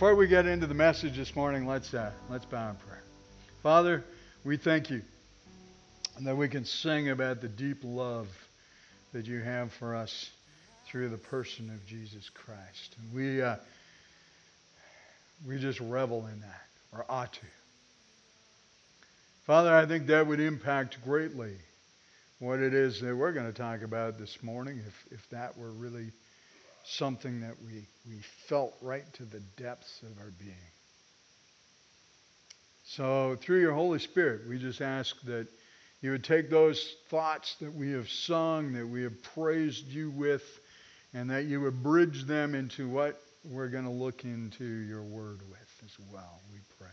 Before we get into the message this morning, let's, uh, let's bow in prayer. Father, we thank you that we can sing about the deep love that you have for us through the person of Jesus Christ. And we, uh, we just revel in that, or ought to. Father, I think that would impact greatly what it is that we're going to talk about this morning if, if that were really something that we, we felt right to the depths of our being. So, through your Holy Spirit, we just ask that you would take those thoughts that we have sung, that we have praised you with, and that you would bridge them into what we're going to look into your word with as well, we pray.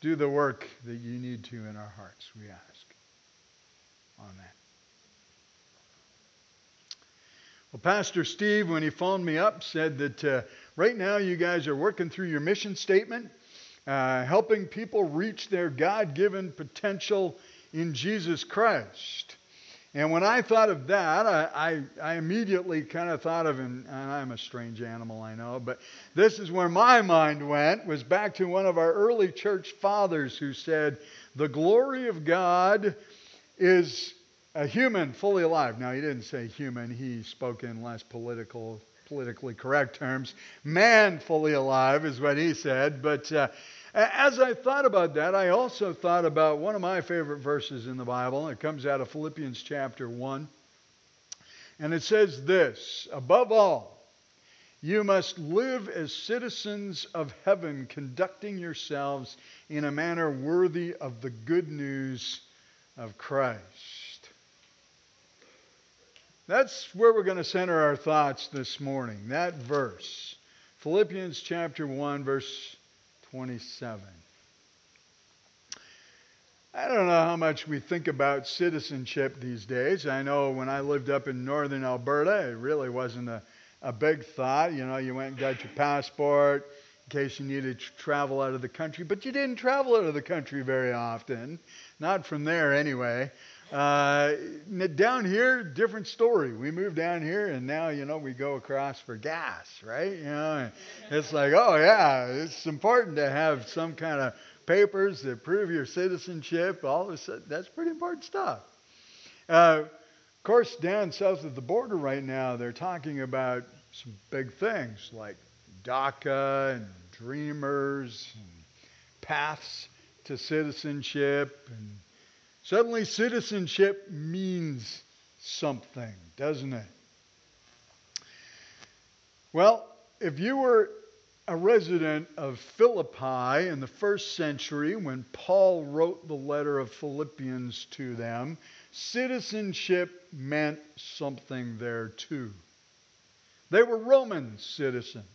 Do the work that you need to in our hearts, we ask. Amen. Well, Pastor Steve, when he phoned me up, said that uh, right now you guys are working through your mission statement, uh, helping people reach their God given potential in Jesus Christ. And when I thought of that, I, I, I immediately kind of thought of, and, and I'm a strange animal, I know, but this is where my mind went, was back to one of our early church fathers who said, The glory of God is a human fully alive. Now, he didn't say human, he spoke in less political, politically correct terms. Man fully alive is what he said. But uh, as I thought about that, I also thought about one of my favorite verses in the Bible. It comes out of Philippians chapter 1. And it says this Above all, you must live as citizens of heaven, conducting yourselves in a manner worthy of the good news of Christ. That's where we're going to center our thoughts this morning. That verse. Philippians chapter 1, verse 27. I don't know how much we think about citizenship these days. I know when I lived up in northern Alberta, it really wasn't a, a big thought. You know, you went and got your passport in case you needed to travel out of the country, but you didn't travel out of the country very often. Not from there, anyway. Uh, down here, different story. We moved down here, and now you know we go across for gas, right? You know, it's like, oh yeah, it's important to have some kind of papers that prove your citizenship. All of a sudden, that's pretty important stuff. Uh, of course, down south of the border right now, they're talking about some big things like DACA and Dreamers, and paths to citizenship, and Suddenly, citizenship means something, doesn't it? Well, if you were a resident of Philippi in the first century when Paul wrote the letter of Philippians to them, citizenship meant something there too. They were Roman citizens.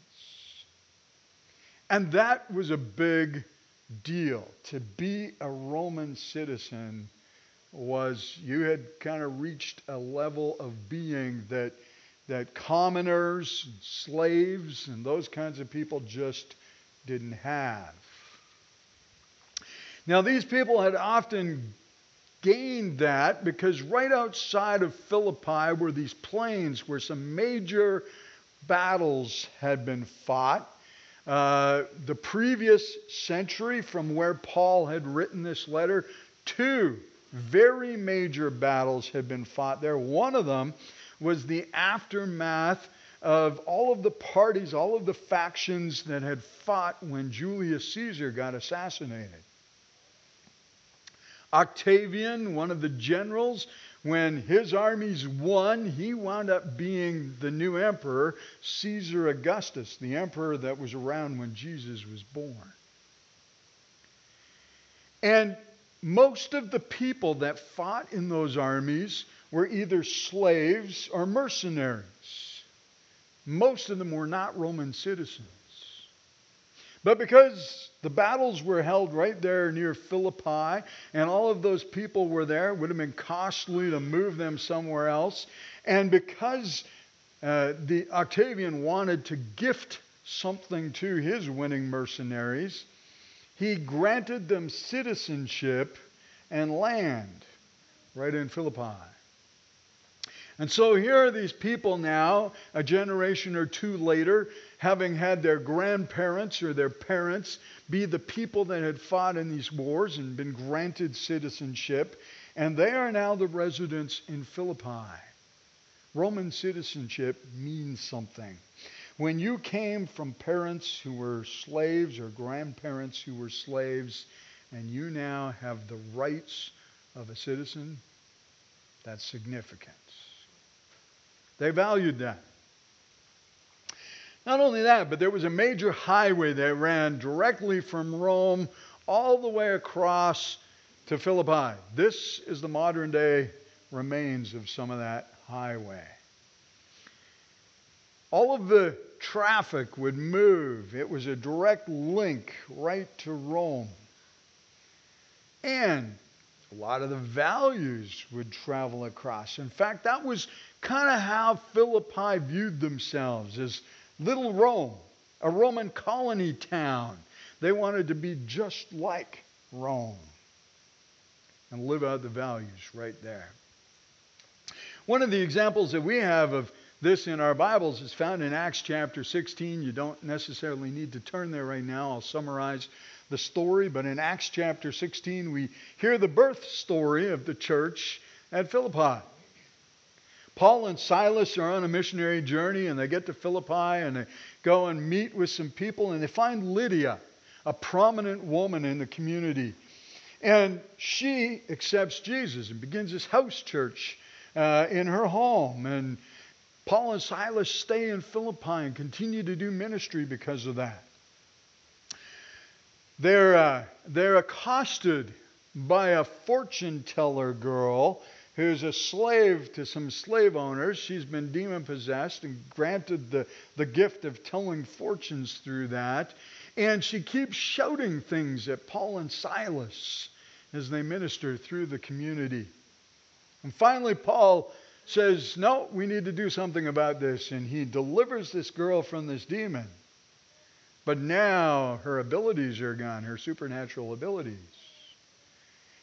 And that was a big deal. To be a Roman citizen was you had kind of reached a level of being that that commoners, slaves, and those kinds of people just didn't have. Now, these people had often gained that because right outside of Philippi were these plains where some major battles had been fought. Uh, the previous century, from where Paul had written this letter, two very major battles had been fought there. One of them was the aftermath of all of the parties, all of the factions that had fought when Julius Caesar got assassinated. Octavian, one of the generals, when his armies won, he wound up being the new emperor, Caesar Augustus, the emperor that was around when Jesus was born. And most of the people that fought in those armies were either slaves or mercenaries. Most of them were not Roman citizens. But because the battles were held right there near Philippi, and all of those people were there, it would have been costly to move them somewhere else. And because uh, the Octavian wanted to gift something to his winning mercenaries, he granted them citizenship and land right in Philippi. And so here are these people now, a generation or two later, having had their grandparents or their parents be the people that had fought in these wars and been granted citizenship, and they are now the residents in Philippi. Roman citizenship means something. When you came from parents who were slaves or grandparents who were slaves, and you now have the rights of a citizen, that's significant. They valued that. Not only that, but there was a major highway that ran directly from Rome all the way across to Philippi. This is the modern day remains of some of that highway. All of the traffic would move. It was a direct link right to Rome. And a lot of the values would travel across. In fact, that was kind of how Philippi viewed themselves as little Rome, a Roman colony town. They wanted to be just like Rome and live out the values right there. One of the examples that we have of this in our Bibles is found in Acts chapter 16. You don't necessarily need to turn there right now. I'll summarize the story, but in Acts chapter 16, we hear the birth story of the church at Philippi. Paul and Silas are on a missionary journey and they get to Philippi and they go and meet with some people and they find Lydia, a prominent woman in the community. And she accepts Jesus and begins this house church uh, in her home. And Paul and Silas stay in Philippi and continue to do ministry because of that. They're, uh, they're accosted by a fortune teller girl who's a slave to some slave owners. She's been demon possessed and granted the, the gift of telling fortunes through that. And she keeps shouting things at Paul and Silas as they minister through the community. And finally, Paul says, No, we need to do something about this. And he delivers this girl from this demon. But now her abilities are gone, her supernatural abilities.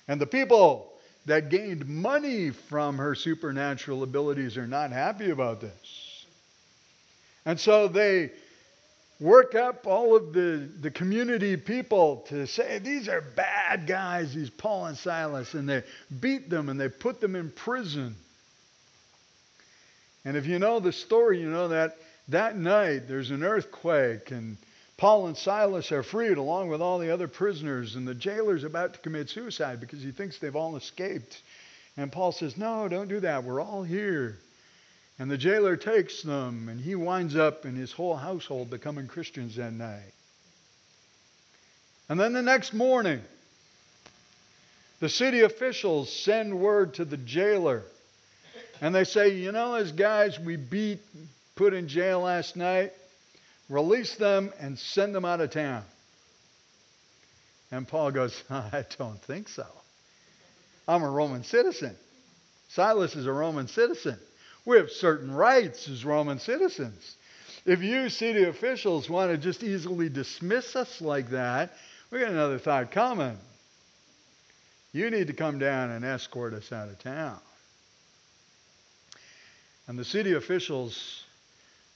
And the people that gained money from her supernatural abilities are not happy about this. And so they work up all of the, the community people to say, these are bad guys, these Paul and Silas, and they beat them and they put them in prison. And if you know the story, you know that that night there's an earthquake and Paul and Silas are freed along with all the other prisoners, and the jailer's about to commit suicide because he thinks they've all escaped. And Paul says, No, don't do that. We're all here. And the jailer takes them, and he winds up in his whole household becoming Christians that night. And then the next morning, the city officials send word to the jailer. And they say, You know, those guys we beat, put in jail last night, release them, and send them out of town. And Paul goes, I don't think so. I'm a Roman citizen. Silas is a Roman citizen. We have certain rights as Roman citizens. If you city officials want to just easily dismiss us like that, we got another thought coming. You need to come down and escort us out of town. And the city officials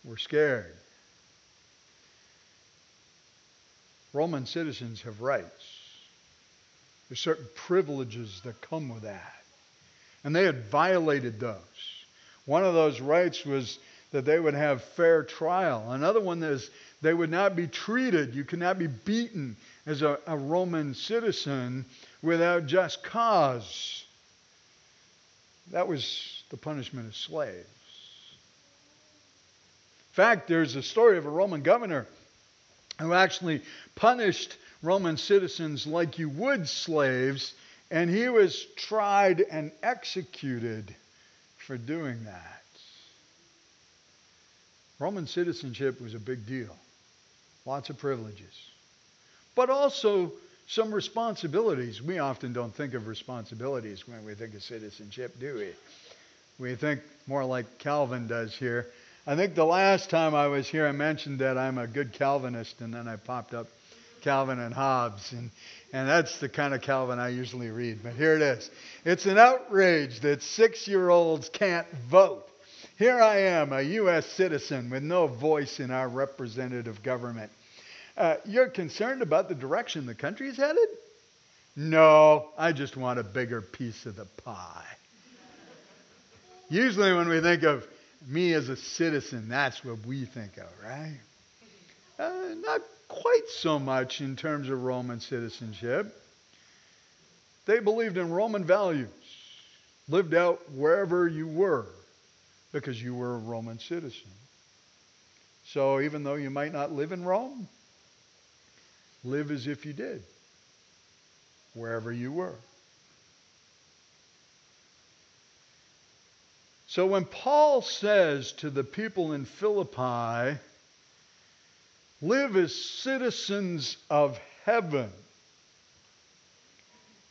were scared. Roman citizens have rights. There's certain privileges that come with that. And they had violated those. One of those rights was that they would have fair trial. Another one is they would not be treated, you cannot be beaten as a, a Roman citizen without just cause. That was the punishment of slaves. In fact, there's a story of a Roman governor who actually punished Roman citizens like you would slaves And he was tried and executed for doing that. Roman citizenship was a big deal, lots of privileges, but also some responsibilities. We often don't think of responsibilities when we think of citizenship, do we? We think more like Calvin does here. I think the last time I was here, I mentioned that I'm a good Calvinist, and then I popped up Calvin and Hobbes, and, and that's the kind of Calvin I usually read. But here it is. It's an outrage that six year olds can't vote. Here I am, a U.S. citizen with no voice in our representative government. Uh, you're concerned about the direction the country is headed? No, I just want a bigger piece of the pie. Usually, when we think of me as a citizen, that's what we think of, right? Uh, not quite so much in terms of Roman citizenship. They believed in Roman values, lived out wherever you were because you were a Roman citizen. So even though you might not live in Rome, live as if you did, wherever you were. So when Paul says to the people in Philippi, live as citizens of heaven,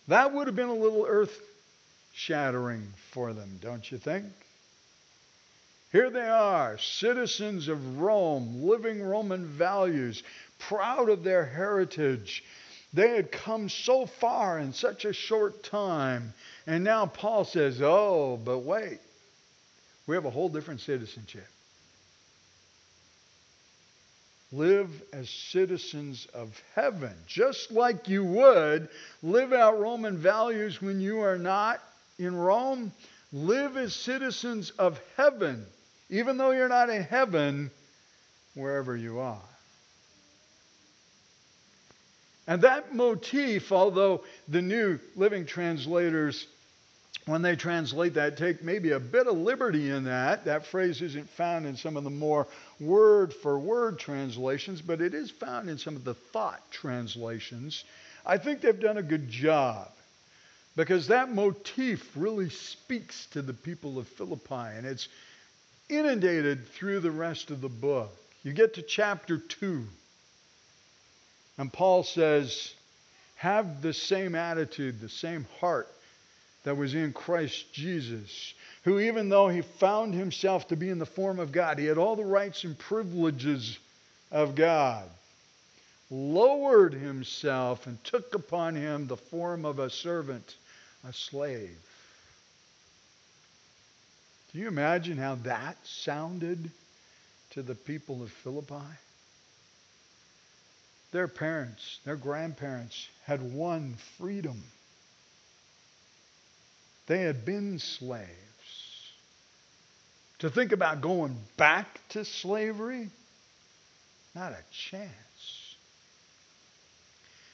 that would have been a little earth shattering for them, don't you think? Here they are, citizens of Rome, living Roman values, proud of their heritage. They had come so far in such a short time. And now Paul says, oh, but wait, we have a whole different citizenship. Live as citizens of heaven, just like you would live out Roman values when you are not in Rome. Live as citizens of heaven even though you're not in heaven, wherever you are. And that motif, although the New Living Translators, when they translate that, take maybe a bit of liberty in that. That phrase isn't found in some of the more word for word translations, but it is found in some of the thought translations. I think they've done a good job because that motif really speaks to the people of Philippi, and it's inundated through the rest of the book. You get to chapter 2, and Paul says, Have the same attitude, the same heart that was in Christ Jesus, who, even though he found himself to be in the form of God, he had all the rights and privileges of God, lowered himself and took upon him the form of a servant, a slave can you imagine how that sounded to the people of Philippi? Their parents, their grandparents had won freedom. They had been slaves. To think about going back to slavery, not a chance.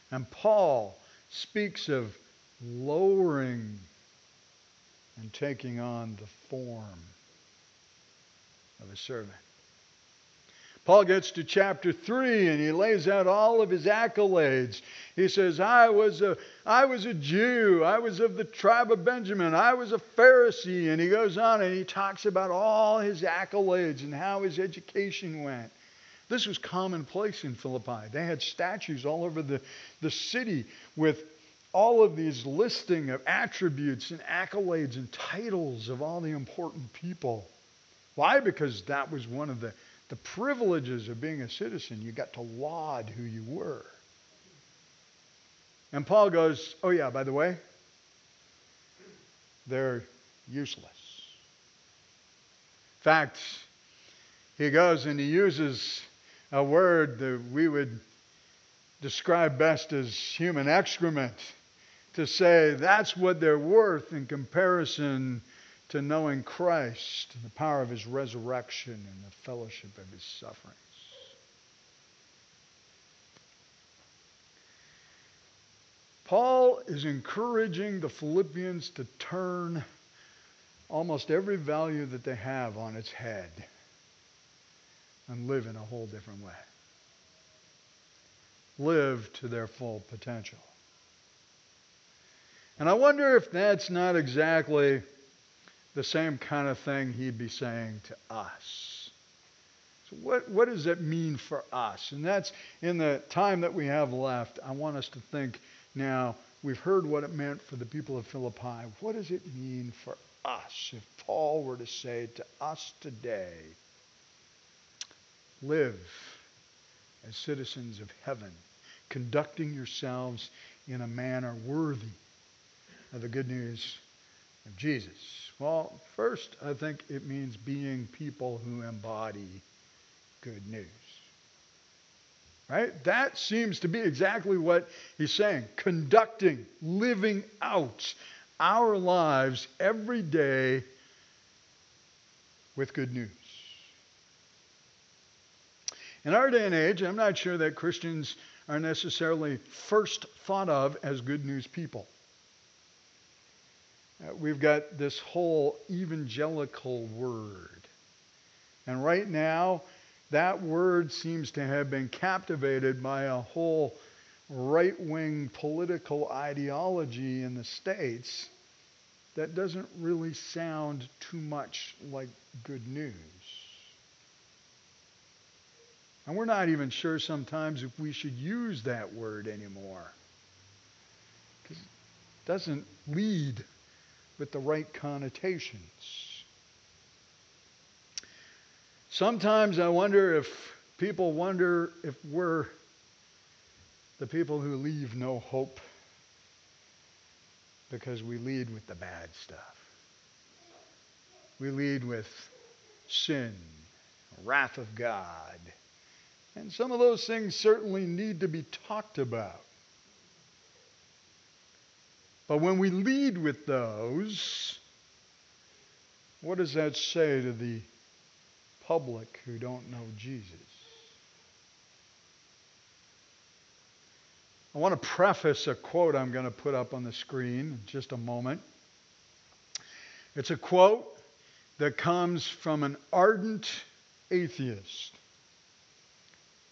And Paul speaks of lowering and taking on the form of a servant. Paul gets to chapter 3 and he lays out all of his accolades. He says, I was, a, I was a Jew. I was of the tribe of Benjamin. I was a Pharisee. And he goes on and he talks about all his accolades and how his education went. This was commonplace in Philippi. They had statues all over the, the city with all of these listing of attributes and accolades and titles of all the important people. Why? Because that was one of the, the privileges of being a citizen. You got to laud who you were. And Paul goes, Oh, yeah, by the way, they're useless. In fact, he goes and he uses a word that we would describe best as human excrement to say that's what they're worth in comparison to knowing Christ and the power of his resurrection and the fellowship of his sufferings. Paul is encouraging the Philippians to turn almost every value that they have on its head and live in a whole different way. Live to their full potential. And I wonder if that's not exactly the same kind of thing he'd be saying to us. So, what, what does that mean for us? And that's in the time that we have left, I want us to think now. We've heard what it meant for the people of Philippi. What does it mean for us if Paul were to say to us today, live as citizens of heaven, conducting yourselves in a manner worthy of the good news of Jesus? Well, first, I think it means being people who embody good news. Right? That seems to be exactly what he's saying. Conducting, living out our lives every day with good news. In our day and age, I'm not sure that Christians are necessarily first thought of as good news people. Uh, we've got this whole evangelical word. And right now, that word seems to have been captivated by a whole right wing political ideology in the States that doesn't really sound too much like good news. And we're not even sure sometimes if we should use that word anymore. Because it doesn't lead with the right connotations. Sometimes I wonder if people wonder if we're the people who leave no hope because we lead with the bad stuff. We lead with sin, wrath of God. And some of those things certainly need to be talked about. But when we lead with those, what does that say to the public who don't know Jesus? I want to preface a quote I'm going to put up on the screen in just a moment. It's a quote that comes from an ardent atheist,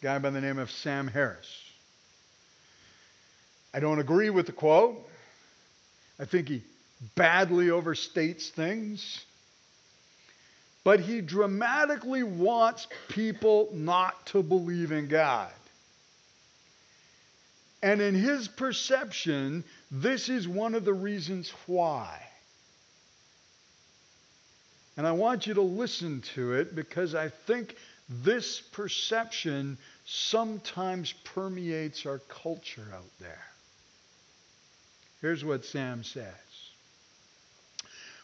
a guy by the name of Sam Harris. I don't agree with the quote. I think he badly overstates things. But he dramatically wants people not to believe in God. And in his perception, this is one of the reasons why. And I want you to listen to it because I think this perception sometimes permeates our culture out there. Here's what Sam says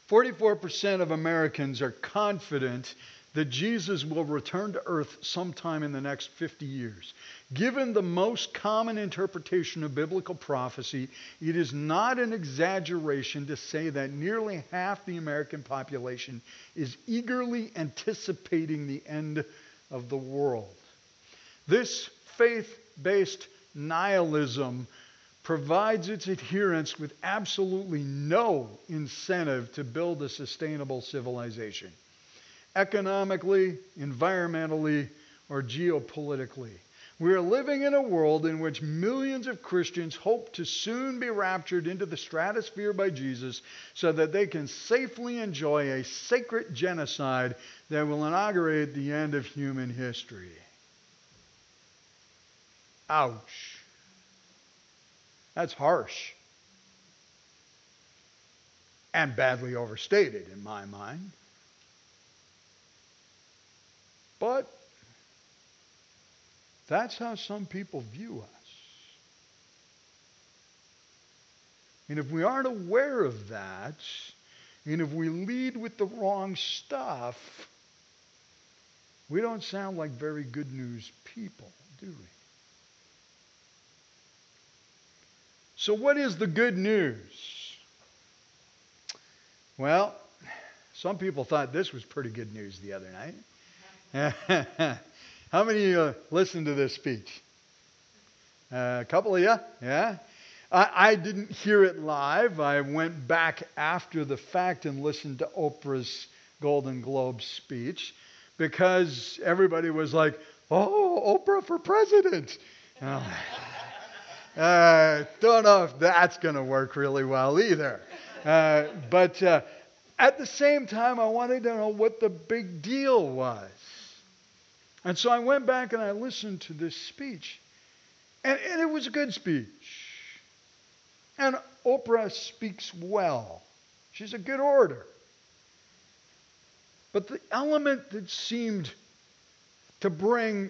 44% of Americans are confident that Jesus will return to earth sometime in the next 50 years. Given the most common interpretation of biblical prophecy, it is not an exaggeration to say that nearly half the American population is eagerly anticipating the end of the world. This faith based nihilism provides its adherents with absolutely no incentive to build a sustainable civilization economically, environmentally, or geopolitically. We are living in a world in which millions of Christians hope to soon be raptured into the stratosphere by Jesus so that they can safely enjoy a sacred genocide that will inaugurate the end of human history. Ouch. That's harsh. And badly overstated in my mind. But that's how some people view us. And if we aren't aware of that, and if we lead with the wrong stuff, we don't sound like very good news people, do we? So, what is the good news? Well, some people thought this was pretty good news the other night. How many of you listened to this speech? Uh, a couple of you? Yeah? I, I didn't hear it live. I went back after the fact and listened to Oprah's Golden Globe speech because everybody was like, oh, Oprah for president. Uh, don't know if that's going to work really well either. Uh, but uh, at the same time, I wanted to know what the big deal was. And so I went back and I listened to this speech. And, and it was a good speech. And Oprah speaks well, she's a good orator. But the element that seemed to bring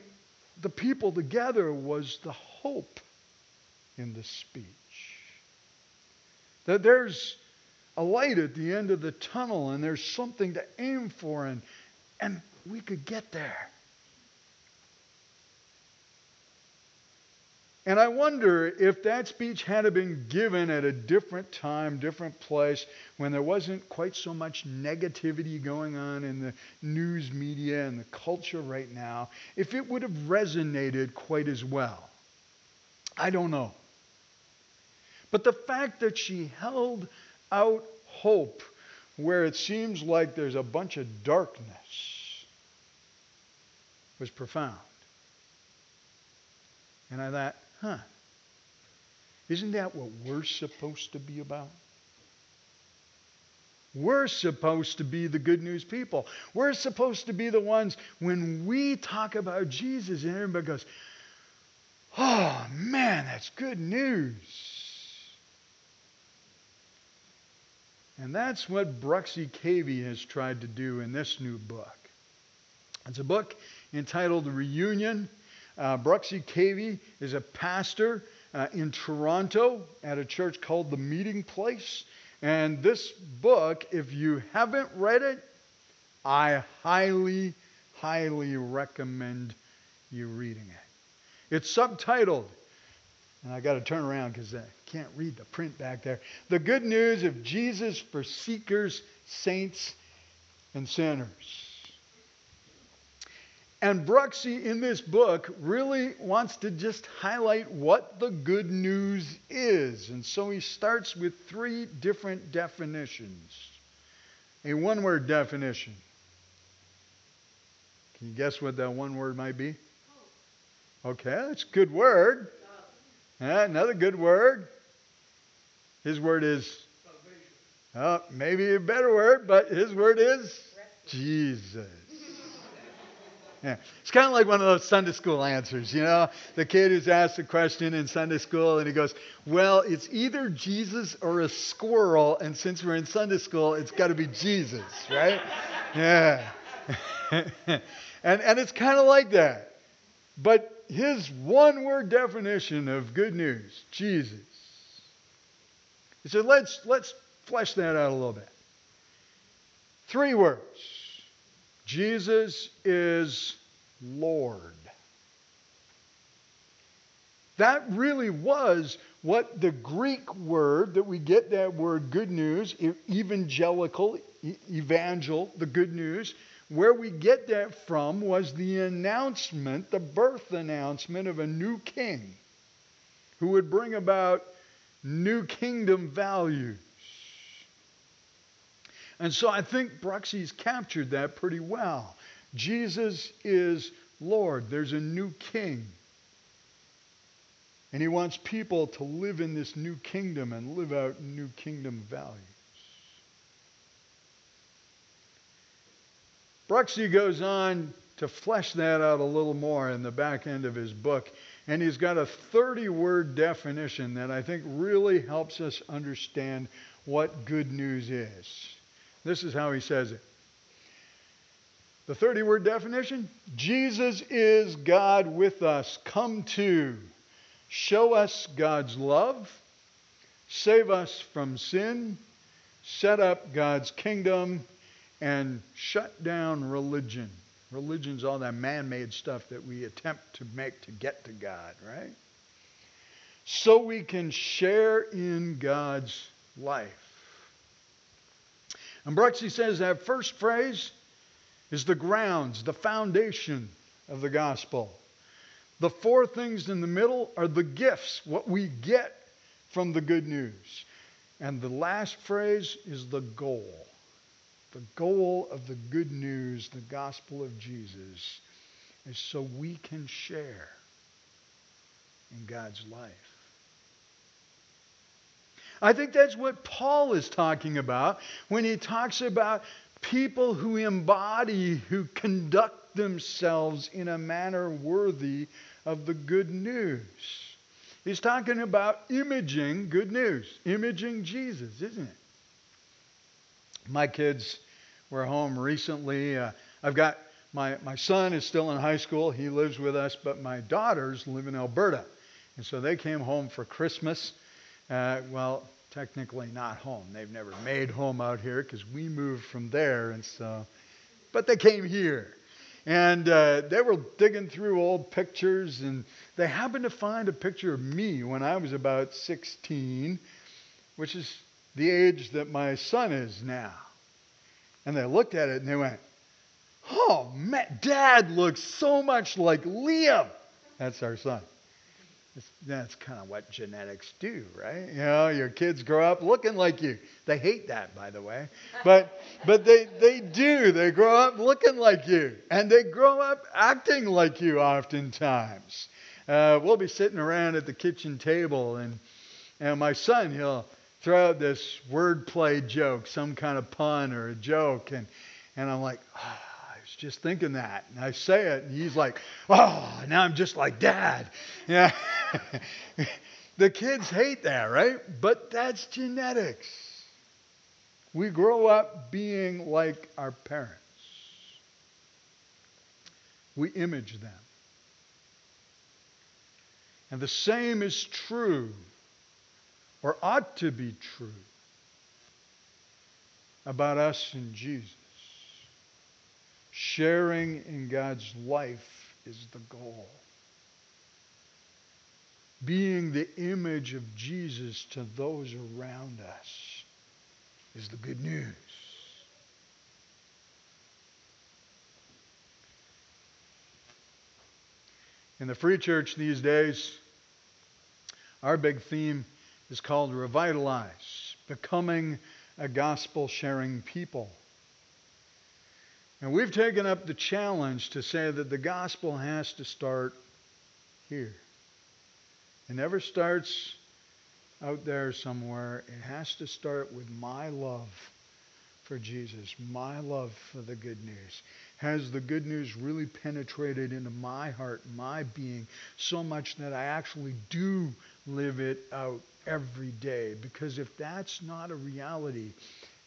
the people together was the hope in the speech. That there's a light at the end of the tunnel and there's something to aim for, and, and we could get there. And I wonder if that speech had been given at a different time, different place, when there wasn't quite so much negativity going on in the news media and the culture right now, if it would have resonated quite as well. I don't know. But the fact that she held out hope where it seems like there's a bunch of darkness was profound. And I thought, Huh. Isn't that what we're supposed to be about? We're supposed to be the good news people. We're supposed to be the ones when we talk about Jesus and everybody goes, oh man, that's good news. And that's what Bruxy Cavey has tried to do in this new book. It's a book entitled Reunion uh, Bruxy Cavey is a pastor uh, in Toronto at a church called The Meeting Place. And this book, if you haven't read it, I highly, highly recommend you reading it. It's subtitled, and I got to turn around because I can't read the print back there. The Good News of Jesus for Seekers, Saints, and Sinners. And Bruxy in this book really wants to just highlight what the good news is. And so he starts with three different definitions. A one word definition. Can you guess what that one word might be? Okay, that's a good word. Yeah, another good word. His word is, oh, maybe a better word, but his word is Jesus. Yeah. It's kind of like one of those Sunday school answers, you know? The kid who's asked a question in Sunday school and he goes, Well, it's either Jesus or a squirrel, and since we're in Sunday school, it's got to be Jesus, right? yeah. and, and it's kind of like that. But his one word definition of good news, Jesus. He said, let's, let's flesh that out a little bit. Three words Jesus is Lord. That really was what the Greek word that we get that word good news, evangelical, evangel, the good news, where we get that from was the announcement, the birth announcement of a new king who would bring about new kingdom values. And so I think Bruxy's captured that pretty well. Jesus is Lord. There's a new king. And he wants people to live in this new kingdom and live out new kingdom values. Bruxy goes on to flesh that out a little more in the back end of his book. And he's got a 30 word definition that I think really helps us understand what good news is. This is how he says it. The 30 word definition Jesus is God with us, come to show us God's love, save us from sin, set up God's kingdom, and shut down religion. Religion's all that man made stuff that we attempt to make to get to God, right? So we can share in God's life. And Bruxy says that first phrase is the grounds, the foundation of the gospel. The four things in the middle are the gifts, what we get from the good news. And the last phrase is the goal. The goal of the good news, the gospel of Jesus, is so we can share in God's life. I think that's what Paul is talking about when he talks about people who embody, who conduct themselves in a manner worthy of the good news. He's talking about imaging good news, imaging Jesus, isn't it? My kids were home recently. Uh, I've got my, my son is still in high school. He lives with us, but my daughters live in Alberta. And so they came home for Christmas. Uh, well, technically not home. They've never made home out here because we moved from there. And so, but they came here. And uh, they were digging through old pictures, and they happened to find a picture of me when I was about 16, which is the age that my son is now. And they looked at it and they went, Oh, man, dad looks so much like Liam. That's our son. That's kind of what genetics do, right? You know, your kids grow up looking like you. They hate that, by the way. But, but they, they do. They grow up looking like you. And they grow up acting like you oftentimes. Uh, we'll be sitting around at the kitchen table, and, and my son, he'll throw out this wordplay joke, some kind of pun or a joke. And, and I'm like, oh, was just thinking that. And I say it, and he's like, oh, now I'm just like dad. Yeah. the kids hate that, right? But that's genetics. We grow up being like our parents, we image them. And the same is true, or ought to be true, about us and Jesus. Sharing in God's life is the goal. Being the image of Jesus to those around us is the good news. In the free church these days, our big theme is called Revitalize, becoming a gospel sharing people. And we've taken up the challenge to say that the gospel has to start here. It never starts out there somewhere. It has to start with my love for Jesus, my love for the good news. Has the good news really penetrated into my heart, my being, so much that I actually do live it out every day? Because if that's not a reality,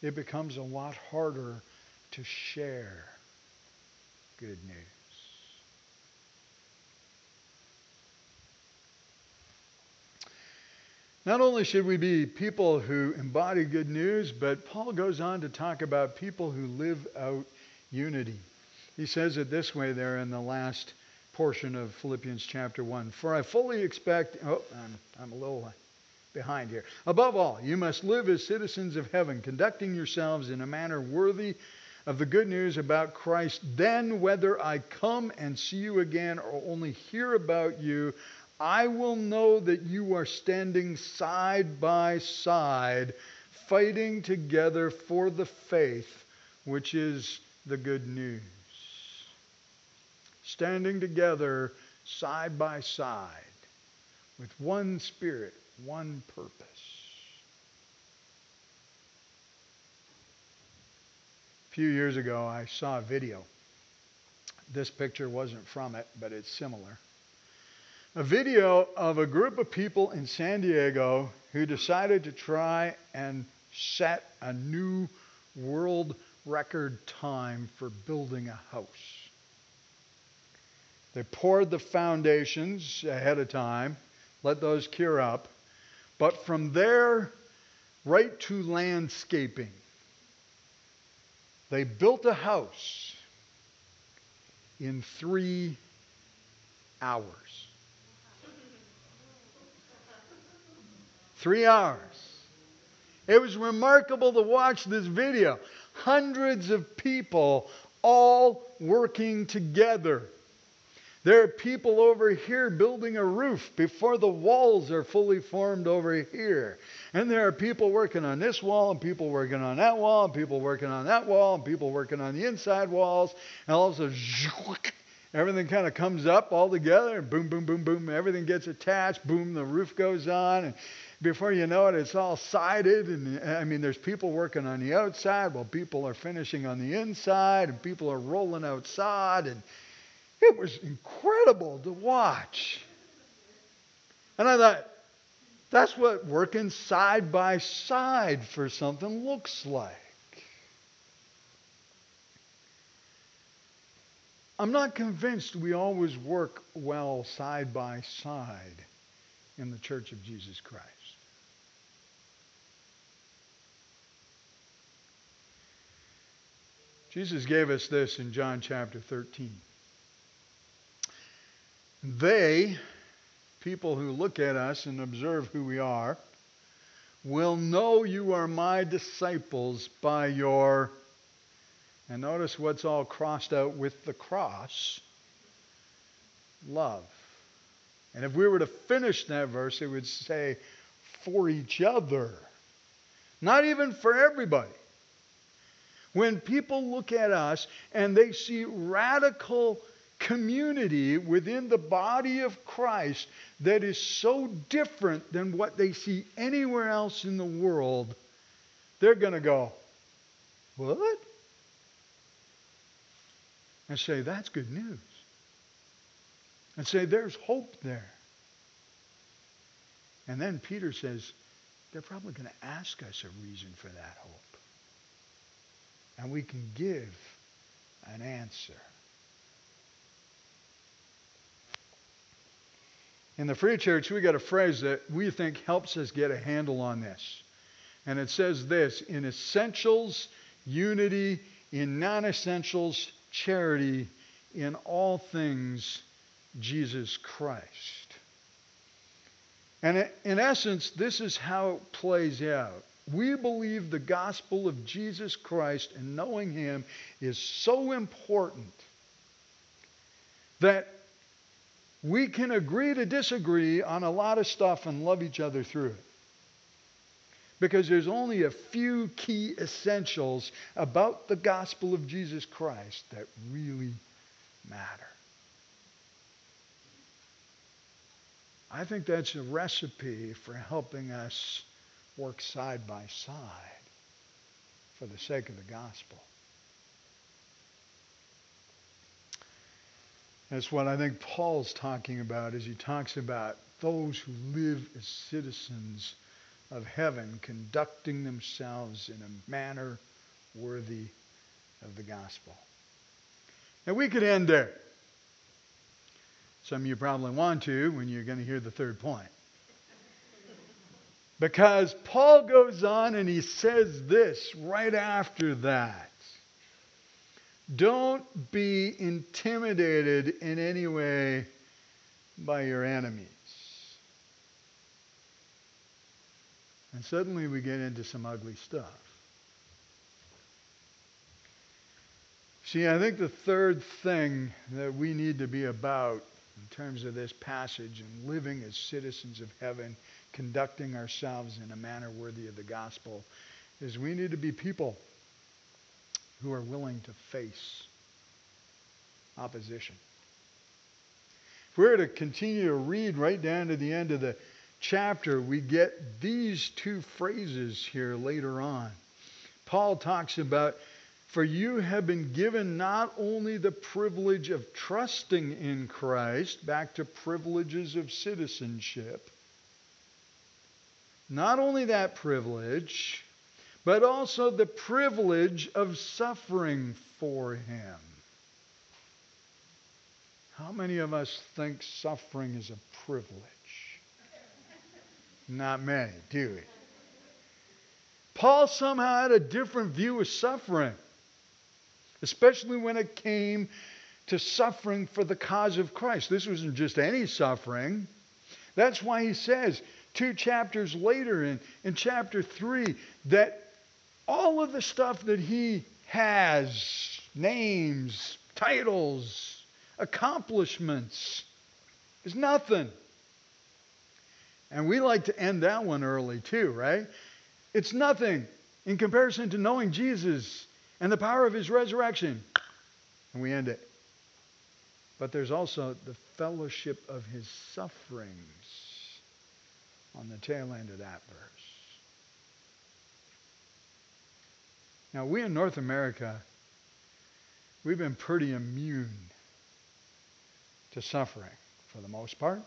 it becomes a lot harder to share good news. Not only should we be people who embody good news, but Paul goes on to talk about people who live out unity. He says it this way there in the last portion of Philippians chapter 1. For I fully expect, oh, I'm, I'm a little behind here. Above all, you must live as citizens of heaven, conducting yourselves in a manner worthy of the good news about Christ. Then, whether I come and see you again or only hear about you, I will know that you are standing side by side, fighting together for the faith, which is the good news. Standing together side by side with one spirit, one purpose. A few years ago, I saw a video. This picture wasn't from it, but it's similar. A video of a group of people in San Diego who decided to try and set a new world record time for building a house. They poured the foundations ahead of time, let those cure up, but from there, right to landscaping. They built a house in three hours. Three hours. It was remarkable to watch this video. Hundreds of people all working together. There are people over here building a roof before the walls are fully formed over here. And there are people working on this wall, and people working on that wall, and people working on that wall, and people working on the inside walls. And all of a sudden, everything kind of comes up all together, and boom, boom, boom, boom, everything gets attached, boom, the roof goes on, and before you know it, it's all sided. And I mean, there's people working on the outside while people are finishing on the inside, and people are rolling outside. And it was incredible to watch. And I thought, that's what working side by side for something looks like. I'm not convinced we always work well side by side in the Church of Jesus Christ. Jesus gave us this in John chapter 13. They, people who look at us and observe who we are, will know you are my disciples by your, and notice what's all crossed out with the cross love. And if we were to finish that verse, it would say, for each other. Not even for everybody. When people look at us and they see radical community within the body of Christ that is so different than what they see anywhere else in the world, they're going to go, What? And say, That's good news. And say, There's hope there. And then Peter says, They're probably going to ask us a reason for that hope. And we can give an answer. In the Free Church, we got a phrase that we think helps us get a handle on this. And it says this in essentials, unity, in non essentials, charity, in all things, Jesus Christ. And in essence, this is how it plays out. We believe the gospel of Jesus Christ and knowing Him is so important that we can agree to disagree on a lot of stuff and love each other through it. Because there's only a few key essentials about the gospel of Jesus Christ that really matter. I think that's a recipe for helping us work side by side for the sake of the gospel. That's what I think Paul's talking about as he talks about those who live as citizens of heaven conducting themselves in a manner worthy of the gospel. And we could end there. Some of you probably want to when you're going to hear the third point. Because Paul goes on and he says this right after that. Don't be intimidated in any way by your enemies. And suddenly we get into some ugly stuff. See, I think the third thing that we need to be about in terms of this passage and living as citizens of heaven conducting ourselves in a manner worthy of the gospel is we need to be people who are willing to face opposition. If we were to continue to read right down to the end of the chapter, we get these two phrases here later on. Paul talks about, For you have been given not only the privilege of trusting in Christ, back to privileges of citizenship, not only that privilege, but also the privilege of suffering for Him. How many of us think suffering is a privilege? Not many, do we? Paul somehow had a different view of suffering, especially when it came to suffering for the cause of Christ. This wasn't just any suffering. That's why he says, two chapters later in, in chapter 3 that all of the stuff that he has names, titles, accomplishments is nothing. And we like to end that one early too, right? It's nothing in comparison to knowing Jesus and the power of his resurrection. And we end it. but there's also the fellowship of his sufferings on the tail end of that verse. Now, we in North America, we've been pretty immune to suffering for the most part.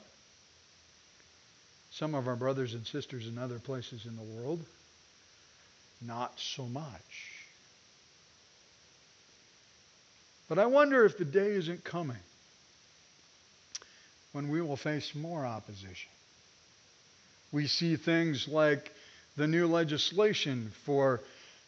Some of our brothers and sisters in other places in the world, not so much. But I wonder if the day isn't coming when we will face more opposition. We see things like the new legislation for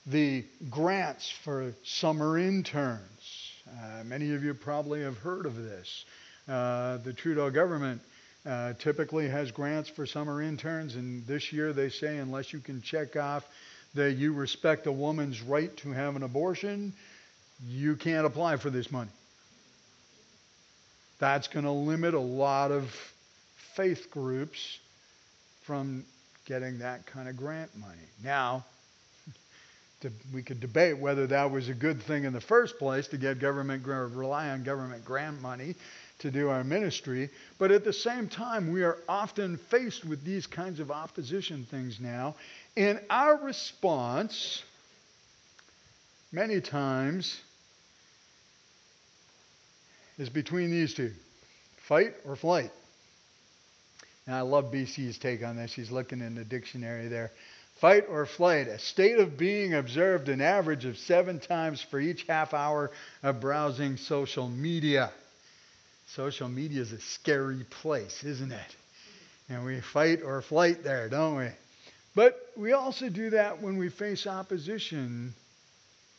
the grants for summer interns. Uh, many of you probably have heard of this. Uh, the Trudeau government uh, typically has grants for summer interns, and this year they say unless you can check off that you respect a woman's right to have an abortion, you can't apply for this money. That's going to limit a lot of faith groups from getting that kind of grant money. Now, we could debate whether that was a good thing in the first place to get government rely on government grant money to do our ministry. But at the same time, we are often faced with these kinds of opposition things now. And our response, many times, is between these two fight or flight. Now, I love BC's take on this. He's looking in the dictionary there. Fight or flight, a state of being observed an average of seven times for each half hour of browsing social media. Social media is a scary place, isn't it? And we fight or flight there, don't we? But we also do that when we face opposition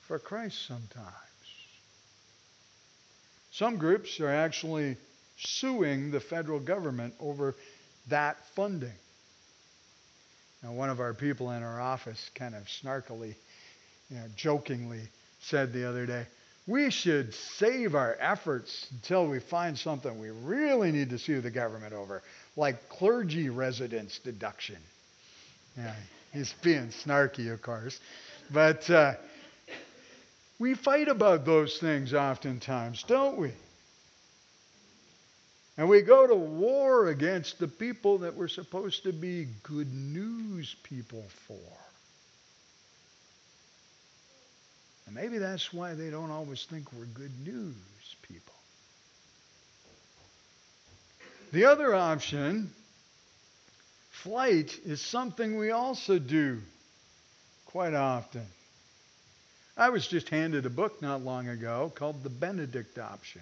for Christ sometimes. Some groups are actually suing the federal government over that funding. Now, one of our people in our office kind of snarkily, you know, jokingly said the other day, we should save our efforts until we find something we really need to sue the government over, like clergy residence deduction. Yeah, he's being snarky, of course. But uh, we fight about those things oftentimes, don't we? And we go to war against the people that we're supposed to be good news people for. And maybe that's why they don't always think we're good news people. The other option, flight, is something we also do quite often. I was just handed a book not long ago called The Benedict Option.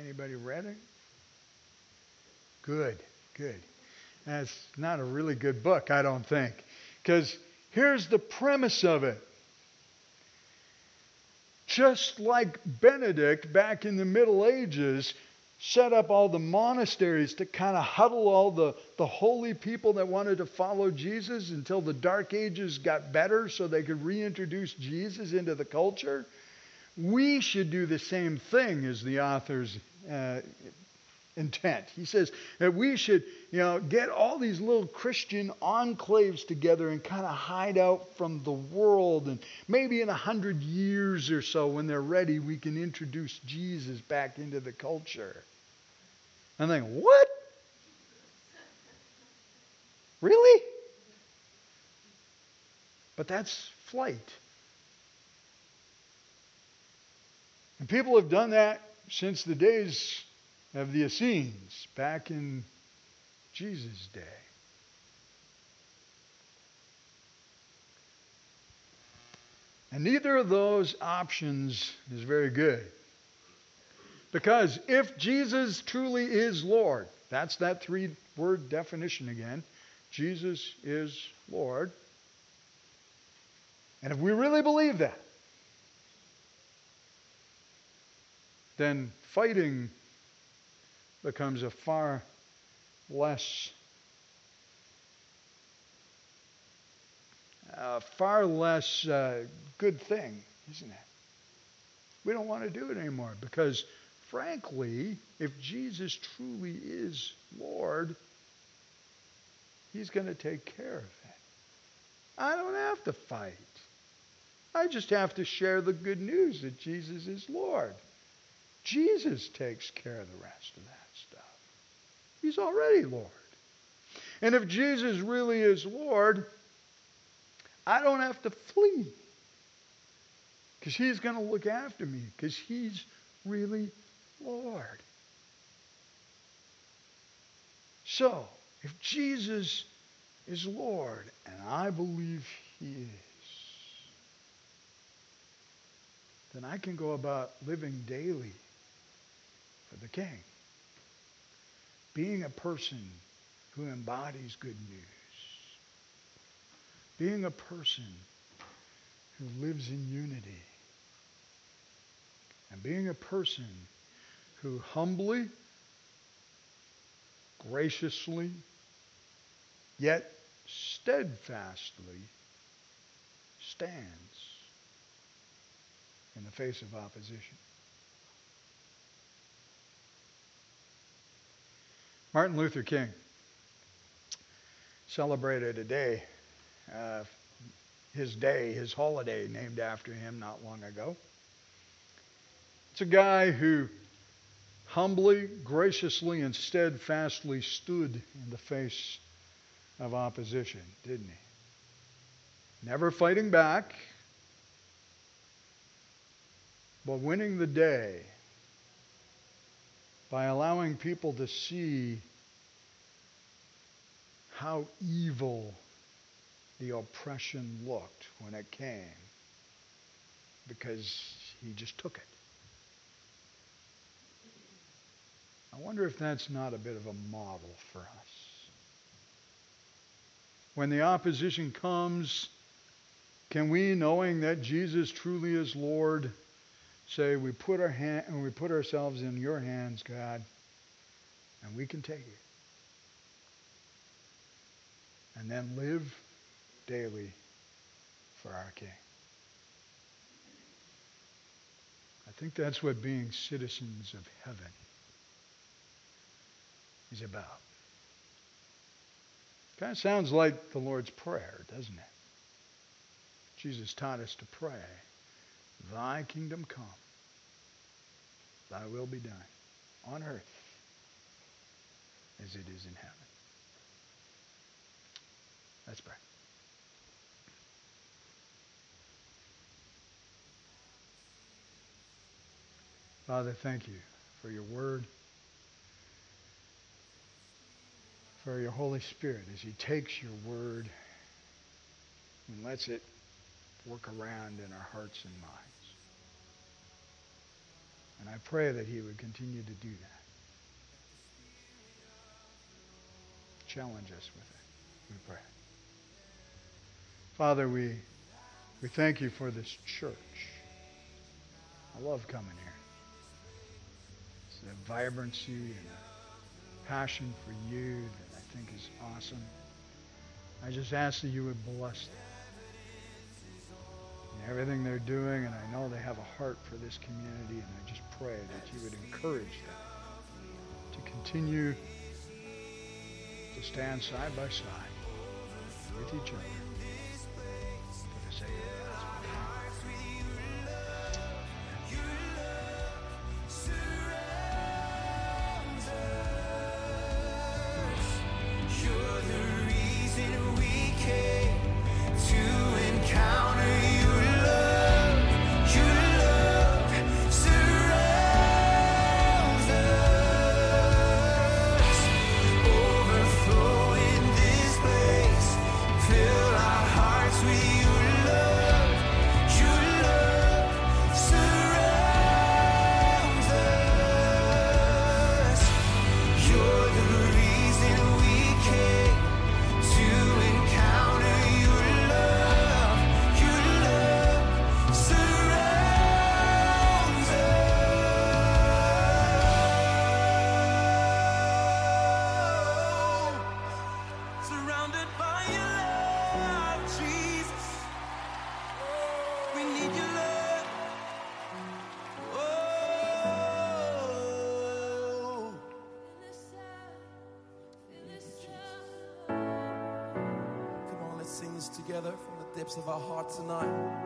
Anybody read it? Good, good. That's not a really good book, I don't think. Because here's the premise of it. Just like Benedict back in the Middle Ages set up all the monasteries to kind of huddle all the, the holy people that wanted to follow Jesus until the Dark Ages got better so they could reintroduce Jesus into the culture. We should do the same thing as the authors uh, intent. He says that we should, you know, get all these little Christian enclaves together and kind of hide out from the world. And maybe in a hundred years or so, when they're ready, we can introduce Jesus back into the culture. And think, what? Really? But that's flight. And people have done that since the days of the Essenes back in Jesus' day. And neither of those options is very good. Because if Jesus truly is Lord, that's that three word definition again Jesus is Lord. And if we really believe that, then fighting becomes a far less a far less uh, good thing, isn't it? We don't want to do it anymore because, frankly, if Jesus truly is Lord, He's going to take care of it. I don't have to fight. I just have to share the good news that Jesus is Lord. Jesus takes care of the rest of that. He's already Lord. And if Jesus really is Lord, I don't have to flee. Because he's going to look after me. Because he's really Lord. So, if Jesus is Lord, and I believe he is, then I can go about living daily for the King. Being a person who embodies good news. Being a person who lives in unity. And being a person who humbly, graciously, yet steadfastly stands in the face of opposition. Martin Luther King celebrated a day, uh, his day, his holiday named after him not long ago. It's a guy who humbly, graciously, and steadfastly stood in the face of opposition, didn't he? Never fighting back, but winning the day by allowing people to see how evil the oppression looked when it came because he just took it. I wonder if that's not a bit of a model for us. When the opposition comes, can we, knowing that Jesus truly is Lord, say we put our hand and we put ourselves in your hands, God, and we can take it. And then live daily for our King. I think that's what being citizens of heaven is about. Kind of sounds like the Lord's Prayer, doesn't it? Jesus taught us to pray, Thy kingdom come, Thy will be done on earth as it is in heaven. Let's pray. Father, thank you for your word. for your Holy Spirit as He takes your word and lets it work around in our hearts and minds. And I pray that He would continue to do that. Challenge us with it, we pray. Father, we, we thank you for this church. I love coming here. It's the vibrancy and the passion for you that I think is awesome. I just ask that you would bless them and everything they're doing, and I know they have a heart for this community, and I just pray that you would encourage them to continue to stand side by side with each other depths of our heart tonight.